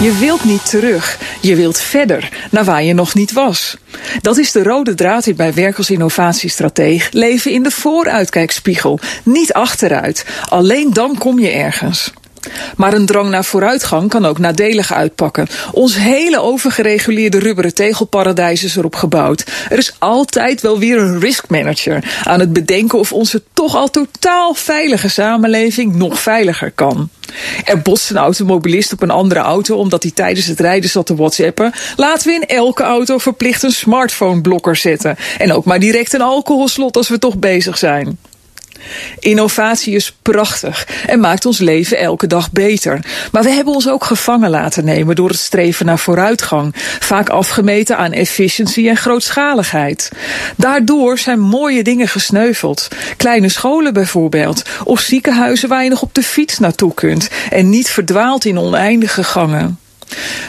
Je wilt niet terug, je wilt verder, naar waar je nog niet was. Dat is de rode draad in bij werk als innovatiestrateeg. Leven in de vooruitkijkspiegel, niet achteruit. Alleen dan kom je ergens. Maar een drang naar vooruitgang kan ook nadelig uitpakken. Ons hele overgereguleerde rubberen tegelparadijs is erop gebouwd. Er is altijd wel weer een risk manager aan het bedenken of onze toch al totaal veilige samenleving nog veiliger kan. Er botst een automobilist op een andere auto omdat hij tijdens het rijden zat te whatsappen. Laten we in elke auto verplicht een smartphone-blokker zetten. En ook maar direct een alcoholslot als we toch bezig zijn. Innovatie is prachtig en maakt ons leven elke dag beter. Maar we hebben ons ook gevangen laten nemen door het streven naar vooruitgang, vaak afgemeten aan efficiëntie en grootschaligheid. Daardoor zijn mooie dingen gesneuveld. Kleine scholen bijvoorbeeld, of ziekenhuizen waar je nog op de fiets naartoe kunt en niet verdwaalt in oneindige gangen.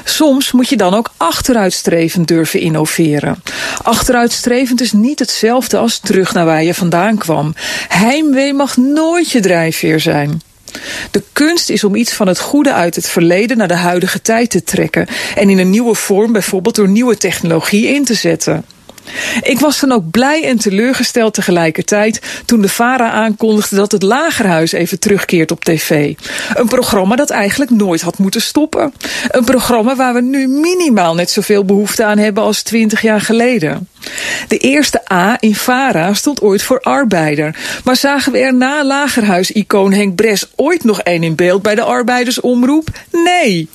Soms moet je dan ook achteruitstrevend durven innoveren. Achteruitstrevend is niet hetzelfde als terug naar waar je vandaan kwam. Heimwee mag nooit je drijfveer zijn. De kunst is om iets van het goede uit het verleden naar de huidige tijd te trekken en in een nieuwe vorm, bijvoorbeeld door nieuwe technologie, in te zetten. Ik was dan ook blij en teleurgesteld tegelijkertijd toen de VARA aankondigde dat het Lagerhuis even terugkeert op tv. Een programma dat eigenlijk nooit had moeten stoppen. Een programma waar we nu minimaal net zoveel behoefte aan hebben als twintig jaar geleden. De eerste A in VARA stond ooit voor arbeider. Maar zagen we er na Lagerhuis-icoon Henk Bres ooit nog één in beeld bij de arbeidersomroep? Nee.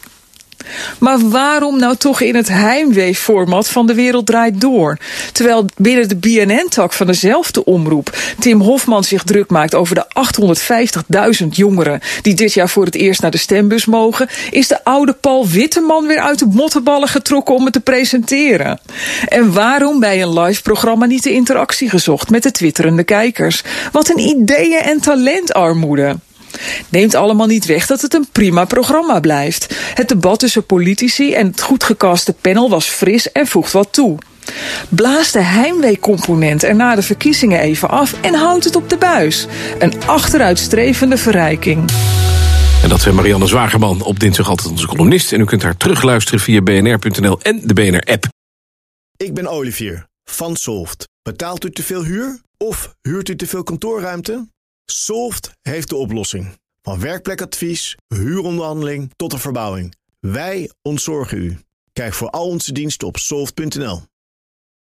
Maar waarom nou toch in het heimwee-format van De Wereld Draait Door? Terwijl binnen de BNN-tak van dezelfde omroep Tim Hofman zich druk maakt over de 850.000 jongeren die dit jaar voor het eerst naar de stembus mogen, is de oude Paul Witteman weer uit de mottenballen getrokken om het te presenteren. En waarom bij een live-programma niet de interactie gezocht met de twitterende kijkers? Wat een ideeën- en talentarmoede. Neemt allemaal niet weg dat het een prima programma blijft. Het debat tussen politici en het goed gekaste panel was fris en voegt wat toe. Blaas de heimwee-component er na de verkiezingen even af en houdt het op de buis. Een achteruitstrevende verrijking. En dat zijn Marianne Zwagerman op dinsdag altijd onze columnist. En u kunt haar terugluisteren via bnr.nl en de BNR-app. Ik ben Olivier van Solft. Betaalt u te veel huur of huurt u te veel kantoorruimte? Solft heeft de oplossing. Van werkplekadvies, huuronderhandeling tot een verbouwing. Wij ontzorgen u. Kijk voor al onze diensten op soft.nl.